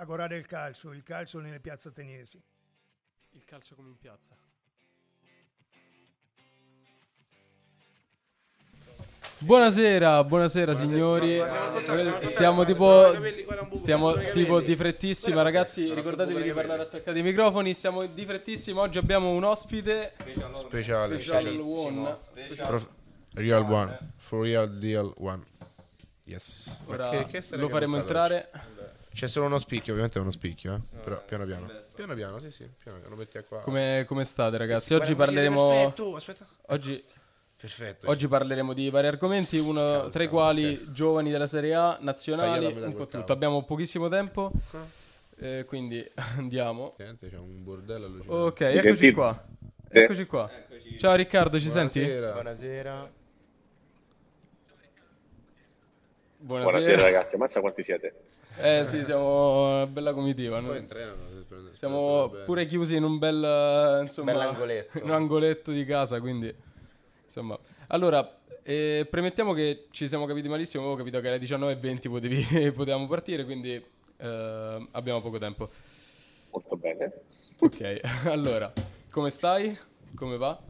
Agorare il calcio, il calcio nelle piazze ateniesi. Il calcio come in piazza. Buonasera, buonasera signori. Stiamo tipo stiamo tipo di frettissima, ragazzi, ricordatevi di parlare attaccati ai microfoni, stiamo di frettissimo. Oggi abbiamo un ospite Speciale. special one. Real one. For real deal one. Yes. Ora che- che storia lo faremo entrare. C'è solo uno spicchio, ovviamente è uno spicchio, eh. Però piano piano. Piano piano, sì, sì. Piano piano. Lo metti qua. Come, come state ragazzi? Guarda, Oggi parleremo Perfetto, aspetta. oggi Perfetto. Oggi parleremo di vari argomenti, uno tra i quali giovani della Serie A, nazionali, un po' tutto. Abbiamo pochissimo tempo, eh, quindi andiamo. Niente, C'è un bordello allucinante. Ok, eccoci sentite? qua. Eccoci qua. Ciao Riccardo, ci senti? Buonasera. Buonasera. Buonasera ragazzi, ammazza quanti siete. Eh sì, siamo una bella comitiva. Poi se prende- Siamo pure chiusi in un bel, eh, insomma, Bell'angoletto. in un angoletto di casa, quindi insomma. Allora, eh, premettiamo che ci siamo capiti malissimo, avevo capito che alle 19.20 potevi, potevamo partire, quindi eh, abbiamo poco tempo. Molto bene. Ok, allora, come stai? Come va?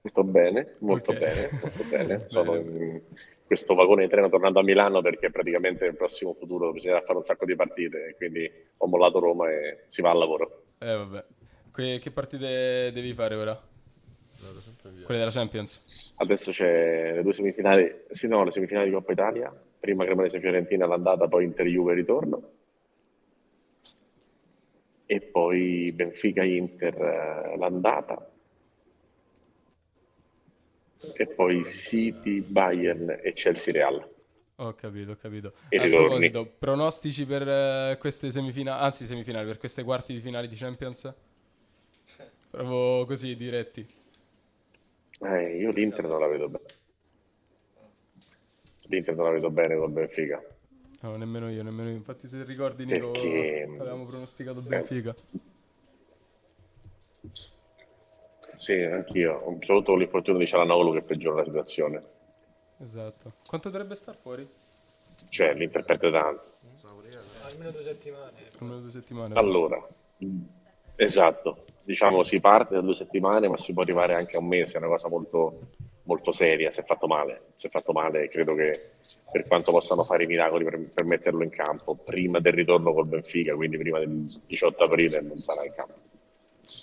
Molto bene, molto Ok. bene, molto bene. Sono in questo vagone di treno tornando a Milano perché praticamente nel prossimo futuro bisognerà fare un sacco di partite, quindi ho mollato Roma e si va al lavoro. Eh vabbè. Que- che partite devi fare ora? Quelle della Champions? Adesso c'è le due semifinali, sì no, le semifinali di Coppa Italia, prima Cremonese Fiorentina l'andata, poi Inter Juve ritorno. E poi Benfica Inter eh, l'andata. E poi City, Bayern e Chelsea Real. Ho capito, ho capito. E A ritorni. proposito, pronostici per eh, queste semifinali, anzi semifinali, per queste quarti di finale di Champions? Proprio così, diretti. Eh, io l'Inter non la vedo bene. L'Inter non la vedo bene con Benfica. No, nemmeno io, nemmeno io. Infatti se ricordi Nico, Perché- avevamo pronosticato Eh. Sì, anch'io. Ho soprattutto con l'infortunio di Cialanoglu che peggiora la situazione. Esatto. Quanto dovrebbe star fuori? Cioè, l'Inter perde tanto. Almeno due settimane. Almeno due settimane. Allora, esatto. Diciamo si parte da due settimane, ma si può arrivare anche a un mese. È una cosa molto, molto seria. Si è fatto male. Si è fatto male. Credo che per quanto possano fare i miracoli per, per metterlo in campo prima del ritorno col Benfica, quindi prima del 18 aprile, non sarà in campo.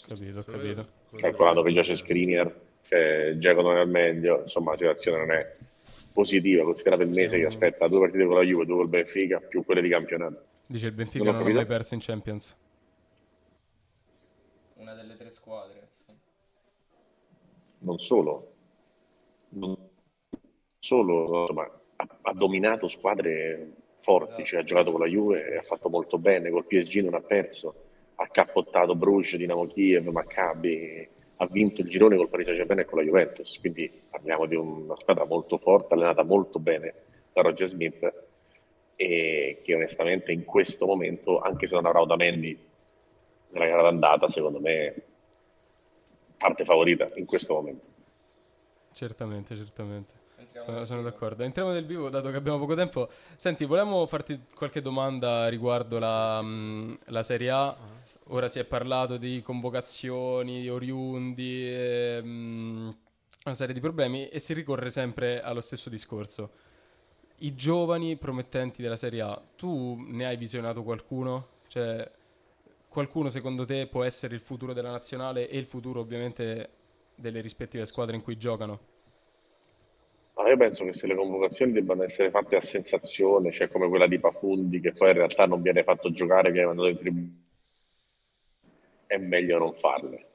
Capito, ho capito. calcolando che già c'è Skriniar, che Giacomo non è al meglio, insomma la situazione non è positiva, considerato il mese che aspetta due partite con la Juve, due col Benfica, più quelle di campionato. Dice il Benfica Non non, ha capito. mai perso in Champions. Una delle tre squadre. Non solo, non solo, insomma, ha, ha dominato squadre forti, cioè ha giocato con la Juve e ha fatto molto bene, col PSG non ha perso, ha cappottato Bruges, Dinamo Kiev, Maccabi, ha vinto il girone col Paris Saint-Germain e con la Juventus, quindi parliamo di una squadra molto forte, allenata molto bene da Roger Smith e che onestamente in questo momento, anche se non avrà Otamendi nella gara d'andata, secondo me parte favorita in questo momento. Certamente, certamente. Sono, sono d'accordo. Entriamo nel vivo, dato che abbiamo poco tempo. Senti, volevamo farti qualche domanda riguardo la, mh, la Serie A. Ora si è parlato di convocazioni, di oriundi, e, mh, una serie di problemi e si ricorre sempre allo stesso discorso. I giovani promettenti della Serie A, tu ne hai visionato qualcuno? Cioè, qualcuno secondo te può essere il futuro della nazionale e il futuro ovviamente delle rispettive squadre in cui giocano? Ma io penso che se le convocazioni debbano essere fatte a sensazione, cioè come quella di Pafundi, che poi in realtà non viene fatto giocare, viene mandato in tribuna, è meglio non farle.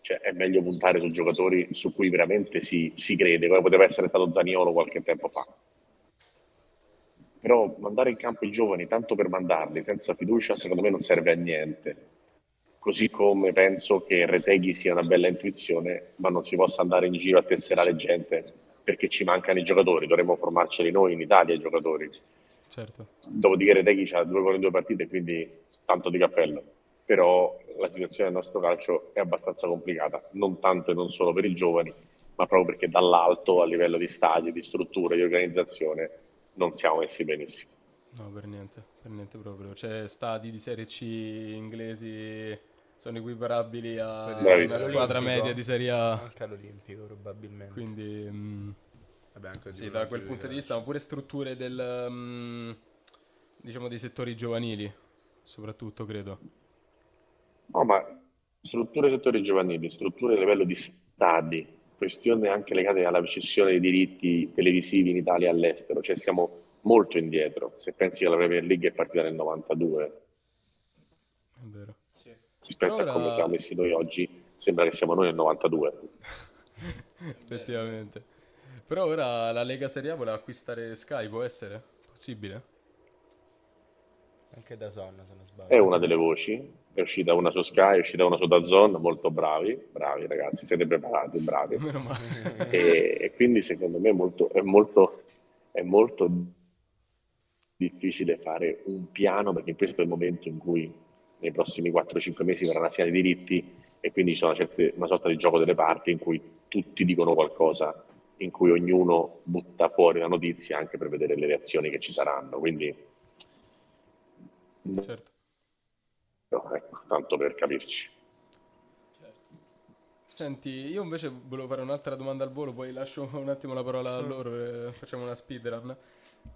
Cioè, è meglio puntare su giocatori su cui veramente si, si crede, come poteva essere stato Zaniolo qualche tempo fa. Però mandare in campo i giovani tanto per mandarli senza fiducia, secondo me non serve a niente. Così come penso che Reteghi sia una bella intuizione, ma non si possa andare in giro a tesserare gente perché ci mancano i giocatori, dovremmo formarceli noi in Italia i giocatori. Certo. Dopodiché Reteghi ha due gol in due partite, quindi tanto di cappello. Però la situazione del nostro calcio è abbastanza complicata, non tanto e non solo per i giovani, ma proprio perché dall'alto, a livello di stadi, di strutture, di organizzazione, non siamo messi benissimo. No, per niente, per niente proprio. C'è stadi di Serie C inglesi sono equiparabili a una squadra media di Serie A. Anche all'Olimpico probabilmente. Quindi mm, Vabbè, anche sì, da quel punto di vista, ma pure strutture del mm, diciamo dei settori giovanili, soprattutto credo. No, ma strutture settori giovanili, strutture a livello di stadi, questioni anche legate alla cessione dei diritti televisivi in Italia e all'estero, cioè siamo molto indietro. Se pensi che la Premier League è partita nel 92, È vero. Rispetto Ora- a come siamo messi noi oggi, sembra che siamo noi nel 92. Effettivamente. Però ora la Lega Serie A vuole acquistare Sky, può essere? Possibile? Anche da Son, se non sbaglio. È una delle voci, è uscita una su Sky, è uscita una su DAZN, molto bravi, bravi ragazzi, siete preparati, bravi. Meno male. e, e quindi secondo me è molto, è molto, è molto difficile fare un piano perché questo è il momento in cui nei prossimi 4-5 mesi verranno assegnati i diritti e quindi ci sono certe- una sorta di gioco delle parti in cui tutti dicono qualcosa, in cui ognuno butta fuori la notizia anche per vedere le reazioni che ci saranno. Quindi, certo. no, ecco, tanto per capirci. Senti, io invece volevo fare un'altra domanda al volo, poi lascio un attimo la parola a loro e facciamo una speedrun.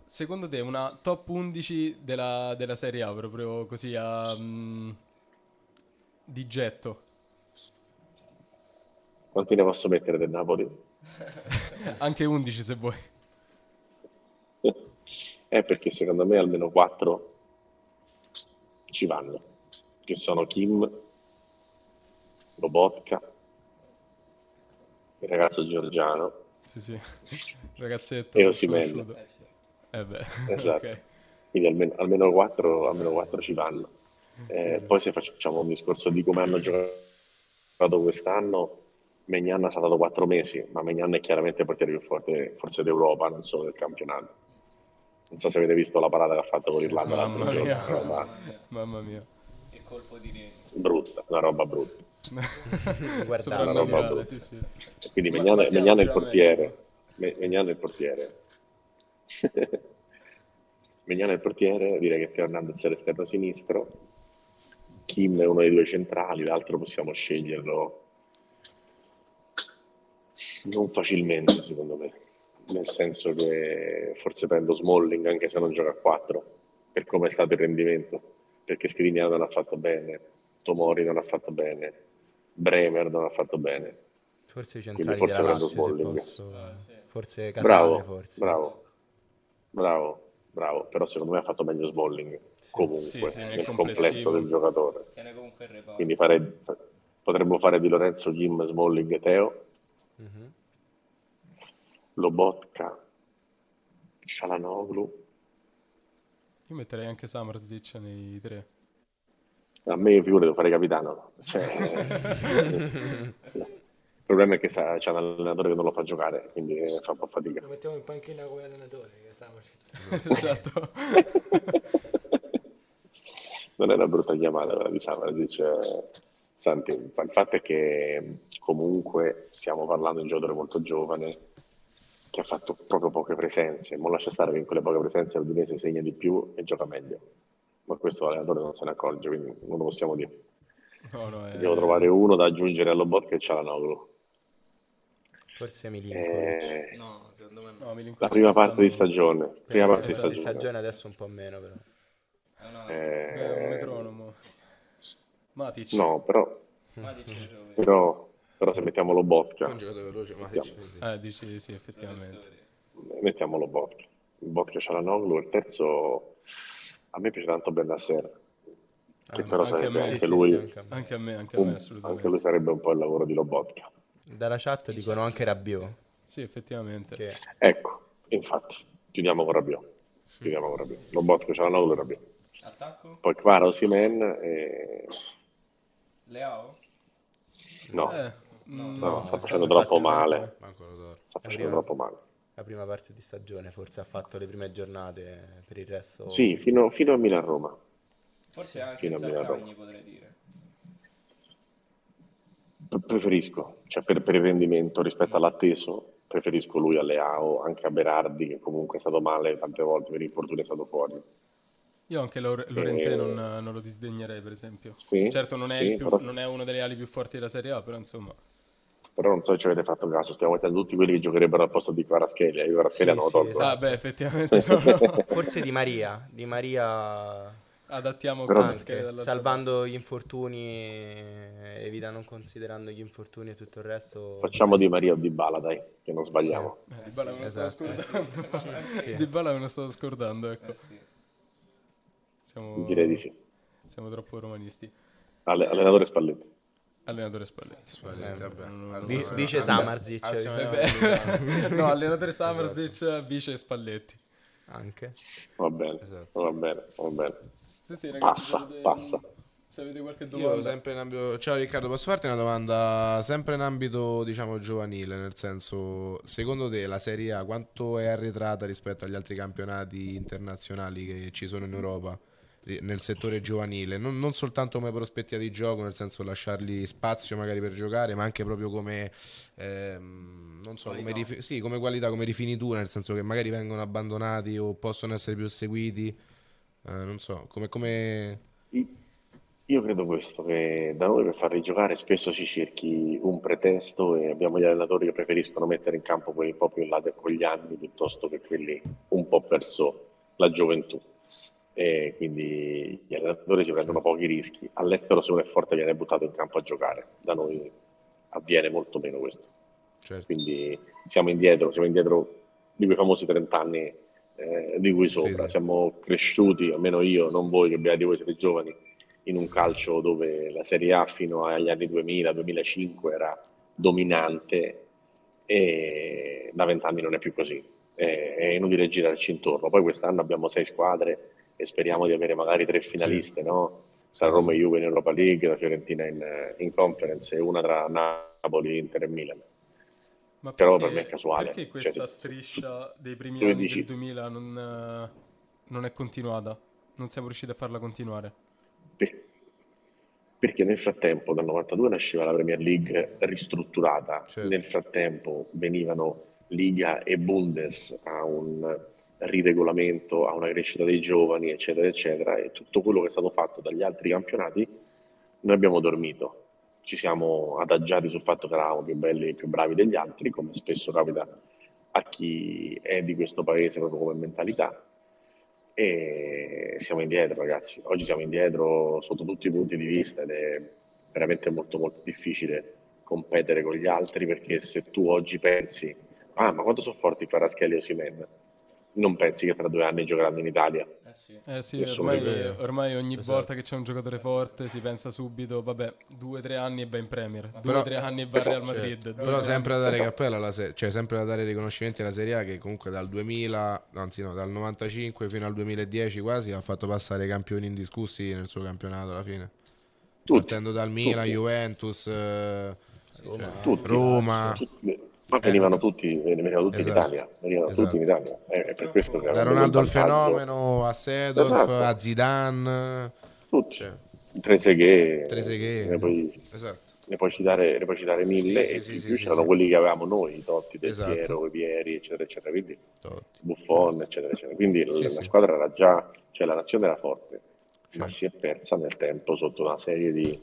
Secondo te una top 11 della, della Serie A, proprio così a... mm, di getto? Quanti ne posso mettere del Napoli? Anche 11 se vuoi. È perché secondo me almeno quattro ci vanno, che sono Kim, Lobotka, il ragazzo georgiano, Sì, sì. Ragazzetto. E Osimhen. Eh beh, Esatto. ok. quindi almeno, almeno quattro, almeno quattro ci vanno. Eh, poi se facciamo un discorso di come hanno giocato quest'anno, Megnan ha saltato quattro mesi, ma Megnan è chiaramente il portiere più forte forse d'Europa, non solo del campionato. Non so se avete visto la parata che ha fatto con l'Irlanda l'altro Mamma giorno, mia. una roba Mamma mia. Che colpo di reni. brutta, una roba brutta. Guardate. Una roba brutta. sì, sì. Quindi Megnan, Megnan è il portiere. Me- Megnan è il portiere. Megnan è il portiere, direi che Teo Hernandez è l'esterno sinistro. Kim è uno dei due centrali, l'altro possiamo sceglierlo non facilmente, secondo me. Nel senso che forse prendo Smalling anche se non gioca a 4, per come è stato il rendimento. Perché Skriniar non ha fatto bene, Tomori non ha fatto bene, Bremer non ha fatto bene. Forse i Quindi centrali forse della prendo Lazio, Smalling. posso. Forse Casale, Bravo, forse. bravo, bravo, bravo, però secondo me ha fatto meglio Smalling comunque Sì, sì, nel complesso del giocatore. Quindi fare- potremmo fare di Lorenzo, Jim, Smalling e Teo, Mhm. Lobotka, Shalanoglu. Io metterei anche Samarzic nei tre. A me figure devo fare capitano. Cioè, il problema è che sa- c'è un allenatore che non lo fa giocare, quindi eh, fa un po' fatica. Lo mettiamo in panchina come allenatore, che esatto. non è una brutta chiamata quella di Samardzic. eh. Senti, il fatto è che comunque stiamo parlando di un giocatore molto giovane che ha fatto proprio poche presenze. Ma lascia stare che in quelle poche presenze l'Udinese segna di più e gioca meglio. Ma questo l'allenatore non se ne accorge, quindi non lo possiamo dire. No, no, è... Devo trovare uno da aggiungere allo bot che c'ha la Noglu. Forse Milinkovic. Eh, No, secondo me No, Milinkovic la prima parte di stagione. Prima parte di Esatto, di stagione. stagione adesso un po' meno però. È un Eh, metronomo. Matic. no, però, però, però se mettiamo lo bot, Un giocatore veloce, ma Mettiamo. sì. Eh, dici sì, effettivamente. mettiamo lo bot. Il bot che c'ha la Noglu. Il terzo, a me piace tanto Bernasser. Che Ah, però anche a sarebbe me. Anche sì, lui, sì, anche a me. Anche a me, anche a me, un- assolutamente. anche lui sarebbe un po' il lavoro di Lobotka. Dalla chat dicono anche Rabiot. Sì, effettivamente. Che Ecco, infatti, chiudiamo con Rabiot. Chiudiamo con Rabiot. Lobotka c'ha la Noglu e Rabiot. attacco? Poi Kvara, Osimen e... Leao? No, Eh, mm, No, sta è facendo troppo male. sta facendo troppo male. La prima parte di stagione, forse ha fatto le prime giornate per il resto. Sì, fino, fino a Milan-Roma. Forse anche fino a. Zaccagni potrei dire. Pre- Preferisco, cioè per, per il rendimento rispetto all'atteso, preferisco lui a Leao, anche a Berardi che comunque è stato male tante volte per infortuni è stato fuori. Io anche Laur- Lorente non, non lo disdegnerei, per esempio. Sì, certo, non è, sì, più- però- non è uno delle ali più forti della Serie A, però insomma. Però non so se ci avete fatto caso, stiamo mettendo tutti quelli che giocherebbero al posto di Kvaratskhelia. Io Kvaratskhelia Sì, non lo sì, tolgo. esatto. Ah, beh, effettivamente no, no. Forse Di Maria. Di Maria Adattiamo Però- anche, salvando gli infortuni, evita non considerando gli infortuni e tutto il resto. Facciamo di Maria o di Bala, dai, che non sbagliamo. Eh, Dybala me lo Esatto. stavo scordando. Sì. Dybala me lo stavo scordando, ecco. Eh. Siamo, Direi di sì. siamo troppo romanisti. Alle- allenatore Spalletti. Allenatore Spalletti. Spalletti, Eh, vabbè. vice Eh Vabbè. beh, no, allenatore Samarzic, vice Spalletti. Anche. Va bene, Esatto. va bene, va bene. Senti, ragazzi, se Passa, avete- passa. Se avete qualche Io domanda. sempre in ambito... Ciao Riccardo, posso farti una domanda sempre in ambito, diciamo, giovanile, nel senso, secondo te la Serie A quanto è arretrata rispetto agli altri campionati internazionali che ci sono in Europa nel settore giovanile? Non, non soltanto come prospettiva di gioco, nel senso lasciargli spazio magari per giocare, ma anche proprio come, ehm, non so, come, Qualità. rifi- sì, come qualità, come rifinitura, nel senso che magari vengono abbandonati o possono essere più seguiti, eh, non so, come... come... Io credo questo, che da noi per farli giocare spesso si cerchi un pretesto e abbiamo gli allenatori che preferiscono mettere in campo quelli un po' più in là con gli anni piuttosto che quelli un po' verso la gioventù. E quindi gli allenatori si prendono pochi rischi. All'estero se uno è forte viene buttato in campo a giocare, da noi avviene molto meno questo. Certo. Quindi siamo indietro, siamo indietro di quei famosi 30 anni eh, di cui sopra. sì. Siamo cresciuti, almeno io, non voi che beati voi siete giovani, in un calcio dove la Serie A fino agli anni 2000-2005 era dominante e da vent'anni non è più così. È, è inutile girarci intorno. Poi quest'anno abbiamo sei squadre e speriamo di avere magari tre finaliste, no? Tra Roma e Juve in Europa League, la Fiorentina in, in Conference e una tra Napoli, Inter e Milan. Ma Però perché- per me è casuale. Perché Cioè, questa se- striscia dei primi anni dici- del 2000 non, eh, non è continuata? Non siamo riusciti a farla continuare? Per- Perché nel frattempo, dal 92 nasceva la Premier League ristrutturata, Certo. nel frattempo venivano Liga e Bundes a un riregolamento, a una crescita dei giovani, eccetera, eccetera, e tutto quello che è stato fatto dagli altri campionati, noi abbiamo dormito. Ci siamo adagiati sul fatto che eravamo più belli e più bravi degli altri, come spesso capita a chi è di questo paese proprio come mentalità. E siamo indietro ragazzi, oggi siamo indietro sotto tutti i punti di vista ed è veramente molto molto difficile competere con gli altri perché se tu oggi pensi ah ma quanto sono forti Kvaratskhelia e Osimhen non pensi che tra due anni giocheranno in Italia sì. Eh sì, ormai, ormai ogni Esatto. volta che c'è un giocatore forte si pensa subito, vabbè, due o tre anni e va in Premier, due o tre anni e va al Real Esatto, Madrid. due o Però sempre da dare Esatto. cappello alla serie, cioè sempre da dare riconoscimenti alla Serie A che comunque dal 2000, anzi no, dal 95 fino al 2010 quasi ha fatto passare i campioni indiscussi nel suo campionato alla fine. tutti, Partendo dal Milan. Juventus, eh, Roma. tutti, Roma. tutti. Ma venivano tutti, venivano tutti Esatto. in Italia venivano Esatto. tutti in Italia è, è per questo che da Ronaldo il fenomeno a Sedorf, Esatto. a Zidane, tutti cioè, Trezeguet. ne puoi, esatto. ne puoi citare, ne puoi citare mille Sì, e sì, in sì, più c'erano quelli che avevamo noi Totti, Del Esatto. Piero, Vieri eccetera eccetera quindi Totti. Buffon, eccetera, eccetera. Quindi la, la squadra era già, cioè la nazione era forte, ma Certo. si è persa nel tempo sotto una serie di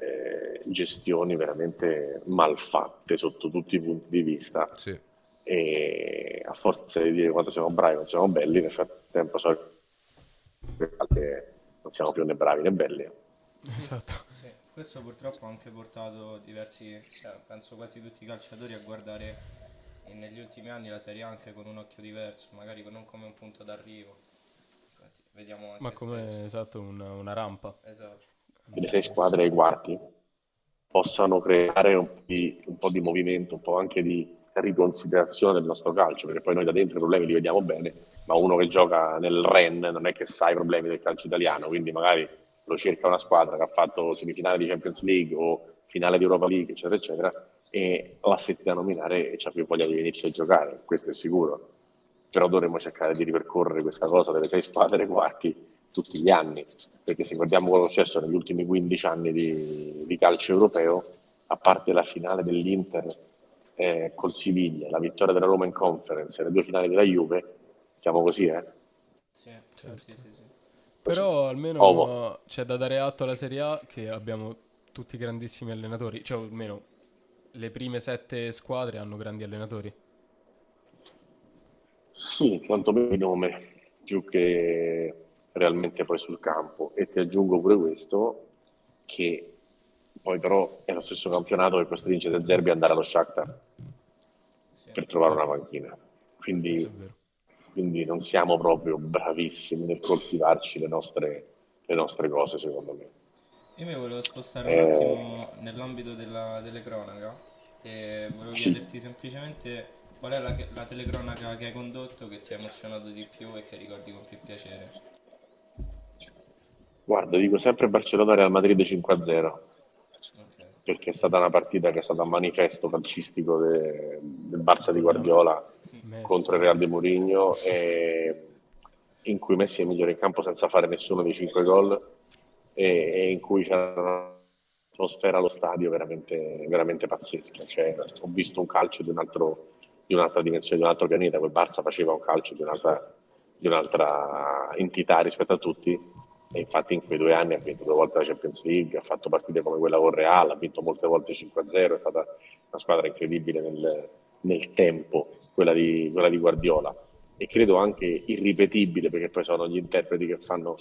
eh, gestioni veramente malfatte sotto tutti i punti di vista Sì. e a forza di dire quanto siamo bravi, non siamo belli, nel frattempo so che non siamo più né bravi né belli. Esatto. Sì, questo purtroppo ha anche portato diversi, cioè, penso quasi tutti i calciatori a guardare negli ultimi anni la Serie A anche con un occhio diverso, magari non come un punto d'arrivo. Infatti, vediamo anche Ma come spesso. esatto una, una rampa. Esatto. Che le sei squadre ai quarti possano creare un po, di, un po' di movimento, un po' anche di riconsiderazione del nostro calcio, perché poi noi da dentro i problemi li vediamo bene, ma uno che gioca nel REN non è che sa i problemi del calcio italiano, quindi magari lo cerca una squadra che ha fatto semifinale di Champions League o finale di Europa League, eccetera, eccetera, e la sente da nominare e c'ha più voglia di venirci a giocare, questo è sicuro. Però dovremmo cercare di ripercorrere questa cosa delle sei squadre quarti tutti gli anni, perché se guardiamo quello che è successo negli ultimi 15 anni di, di calcio europeo, a parte la finale dell'Inter eh, col Siviglia, la vittoria della Roma in conference e le due finali della Juve, stiamo così, eh? Sì, sì, sì, sì, sì. Però almeno Ovo. c'è da dare atto alla Serie A che abbiamo tutti grandissimi allenatori, cioè almeno le prime sette squadre hanno grandi allenatori. Sì, quantomeno di nome, più che realmente poi sul campo. E ti aggiungo pure questo, che poi però è lo stesso campionato che costringe De Zerbi ad andare allo Shakhtar per trovare una panchina. Quindi, quindi non siamo proprio bravissimi nel coltivarci le nostre, le nostre cose, secondo me. Io mi volevo spostare Eh. un attimo nell'ambito della telecronaca e volevo Sì. chiederti semplicemente qual è la, la telecronaca che hai condotto che ti ha emozionato di più e che ricordi con più piacere. Guarda, dico sempre Barcellona-Real Madrid 5-0. Ok. perché è stata una partita che è stata un manifesto calcistico de- del Barça di Guardiola Messi. contro il Real di Mourinho e in cui Messi è migliore in campo senza fare nessuno dei cinque gol e, e in cui c'era un'atmosfera allo stadio veramente, veramente pazzesca. Cioè, ho visto un calcio di, un altro- di un'altra dimensione, di un altro pianeta. Quel Barça faceva un calcio di un'altra, di un'altra entità rispetto a tutti e infatti in quei due anni ha vinto due volte la Champions League, ha fatto partite come quella con Real, ha vinto molte volte 5-0, è stata una squadra incredibile nel, nel tempo, quella di, quella di Guardiola e credo anche irripetibile perché poi sono gli interpreti che fanno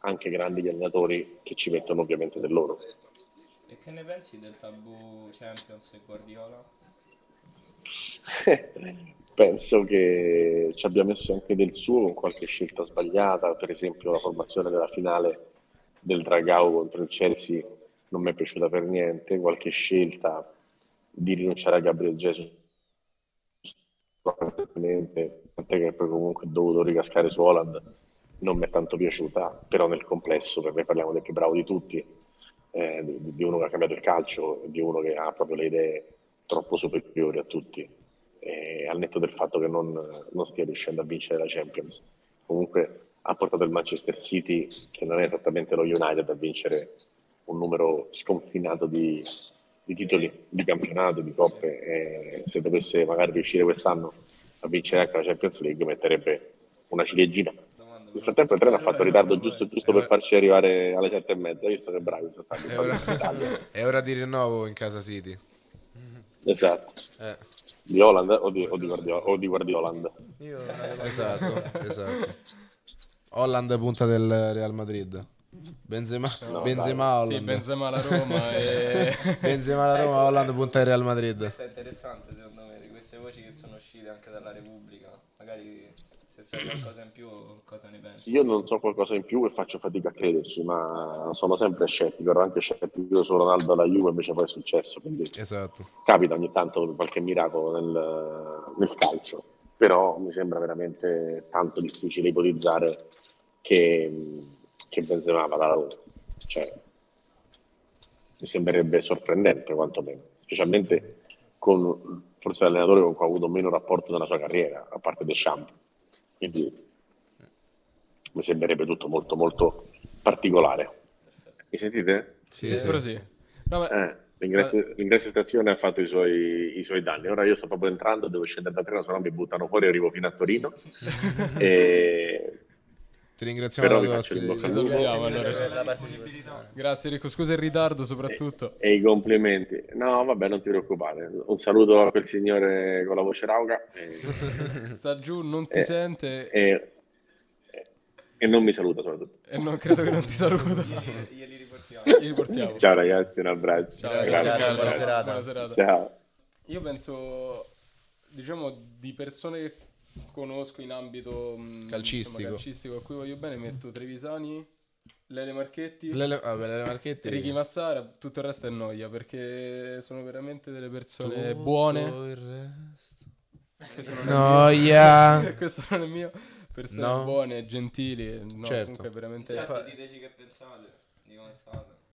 anche grandi gli allenatori che ci mettono ovviamente del loro. E che ne pensi del tabù Champions e Guardiola? Penso che ci abbia messo anche del suo con qualche scelta sbagliata, per esempio la formazione della finale del Dragao contro il Chelsea non mi è piaciuta per niente, qualche scelta di rinunciare a Gabriel Jesus tant'è che poi comunque è dovuto ricascare su Holland, non mi è tanto piaciuta, però nel complesso per me parliamo del più bravo di tutti, eh, di, di uno che ha cambiato il calcio, di uno che ha proprio le idee troppo superiori a tutti, e al netto del fatto che non, non stia riuscendo a vincere la Champions. Comunque ha portato il Manchester City, che non è esattamente lo United, a vincere un numero sconfinato di, di titoli di campionato, di coppe e se dovesse magari riuscire quest'anno a vincere anche la Champions League metterebbe una ciliegina. Nel frattempo il treno ha fatto ritardo giusto, giusto per farci arrivare alle sette e mezza, hai visto che bravi sono stati. È ora, è ora di rinnovo in casa City. Esatto, Eh, di Holland o di, o di, Guardiola, o di Guardioland. Io esatto, esatto. Holland punta del Real Madrid. Benzema, No, Benzema Sì, Holland. Benzema alla Roma e... Benzema alla Roma, Holland punta del Real Madrid. Questo è interessante secondo me, di queste voci che sono uscite anche dalla Repubblica. Magari se sai qualcosa in più, cosa ne pensi? Io non so qualcosa in più e faccio fatica a crederci, ma sono sempre scettico, ero anche scettico su Ronaldo alla Juve, invece poi è successo, quindi Esatto. capita ogni tanto qualche miracolo nel, nel calcio, però mi sembra veramente tanto difficile ipotizzare che, che Benzema vada alla Roma. Cioè, mi sembrerebbe sorprendente quantomeno, specialmente con forse l'allenatore con cui ha avuto meno rapporto nella sua carriera, a parte Deschamps. Quindi mi sembrerebbe tutto molto molto particolare. Mi sentite? Sì, Sì, sì. sì. No, ma Eh, l'ingresso, l'ingresso in stazione ha fatto i suoi, i suoi danni. Ora io sto proprio entrando, devo scendere da treno, se no mi buttano fuori e arrivo fino a Torino. e... Ti ringraziamo Però per la vi faccio bocca al lupo. allora. Grazie ci- per la partecipazione. Grazie Rico, scusa il ritardo soprattutto. E i complimenti. No, vabbè, non ti preoccupare. Un saluto a quel signore con la voce rauca e, Sta giù, non ti Eh, sente e- e non mi saluta soprattutto. e non credo che non ti saluta. Glieli riportiamo. Gli riportiamo. Ciao ragazzi, un abbraccio. Ciao, Grazie, buona, Buona serata. buona serata. Ciao. Io penso, diciamo, di persone che conosco in ambito mh, Calcistico. insomma, calcistico a cui voglio bene, metto Trevisani, Lele Marchetti, Lele, vabbè, Lele Marchetti. Ricky Massara, tutto il resto è noia perché sono veramente delle persone Tutto buone. il resto. Questo non è Noia. Questo non è mio. Persone No. buone, gentili. No, Certo. comunque veramente... Chat, diteci che pensate di come è stata.